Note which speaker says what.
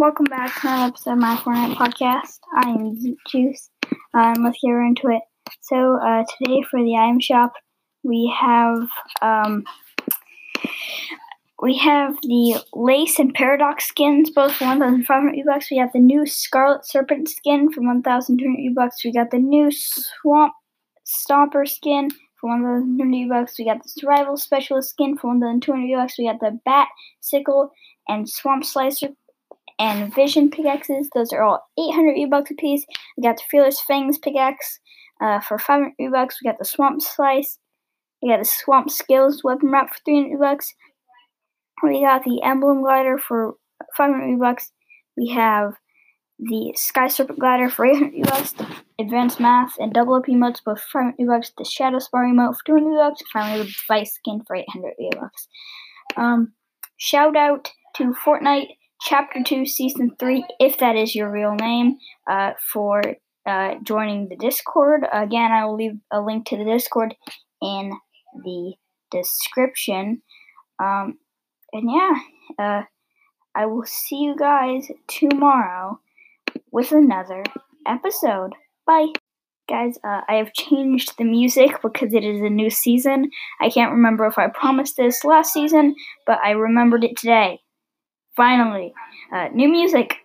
Speaker 1: back to another episode of my Fortnite podcast. I am Zeet Juice. Um, let's get right into it. So uh, today for the item shop, we have um, we have the Lace and Paradox skins, both for 1,500 V-Bucks. We have the new Scarlet Serpent skin for 1,200 V-Bucks. We got the new Swamp Stomper skin for 1,200 V-Bucks. We got the Survival Specialist skin for 1,200 V-Bucks. We got the Bat Sickle and Swamp Slicer and Vision pickaxes. Those are all 800 V-Bucks a piece. We got the Fearless Fangs pickaxe uh, for 500 V-Bucks. We got the Swamp Slice. We got the Swamp Skills weapon wrap for 300 V-Bucks. We got the Emblem Glider for 500 V-Bucks. We have the Sky Serpent Glider for 800 V-Bucks. Advanced Math and Double Up emotes both for 500 V-Bucks. The Shadow Spar emote for 200 V-Bucks. Finally, the Vice skin for 800 V-Bucks. Um, shout out to Fortnite Chapter 2, Season 3, if that is your real name, uh, for uh, joining the Discord. Again, I will leave a link to the Discord in the description. Um, and yeah, uh, I will see you guys tomorrow with another episode. Bye. Guys, uh, I have changed the music because it is a new season. I can't remember if I promised this last season, but I remembered it today. Finally, uh, new music.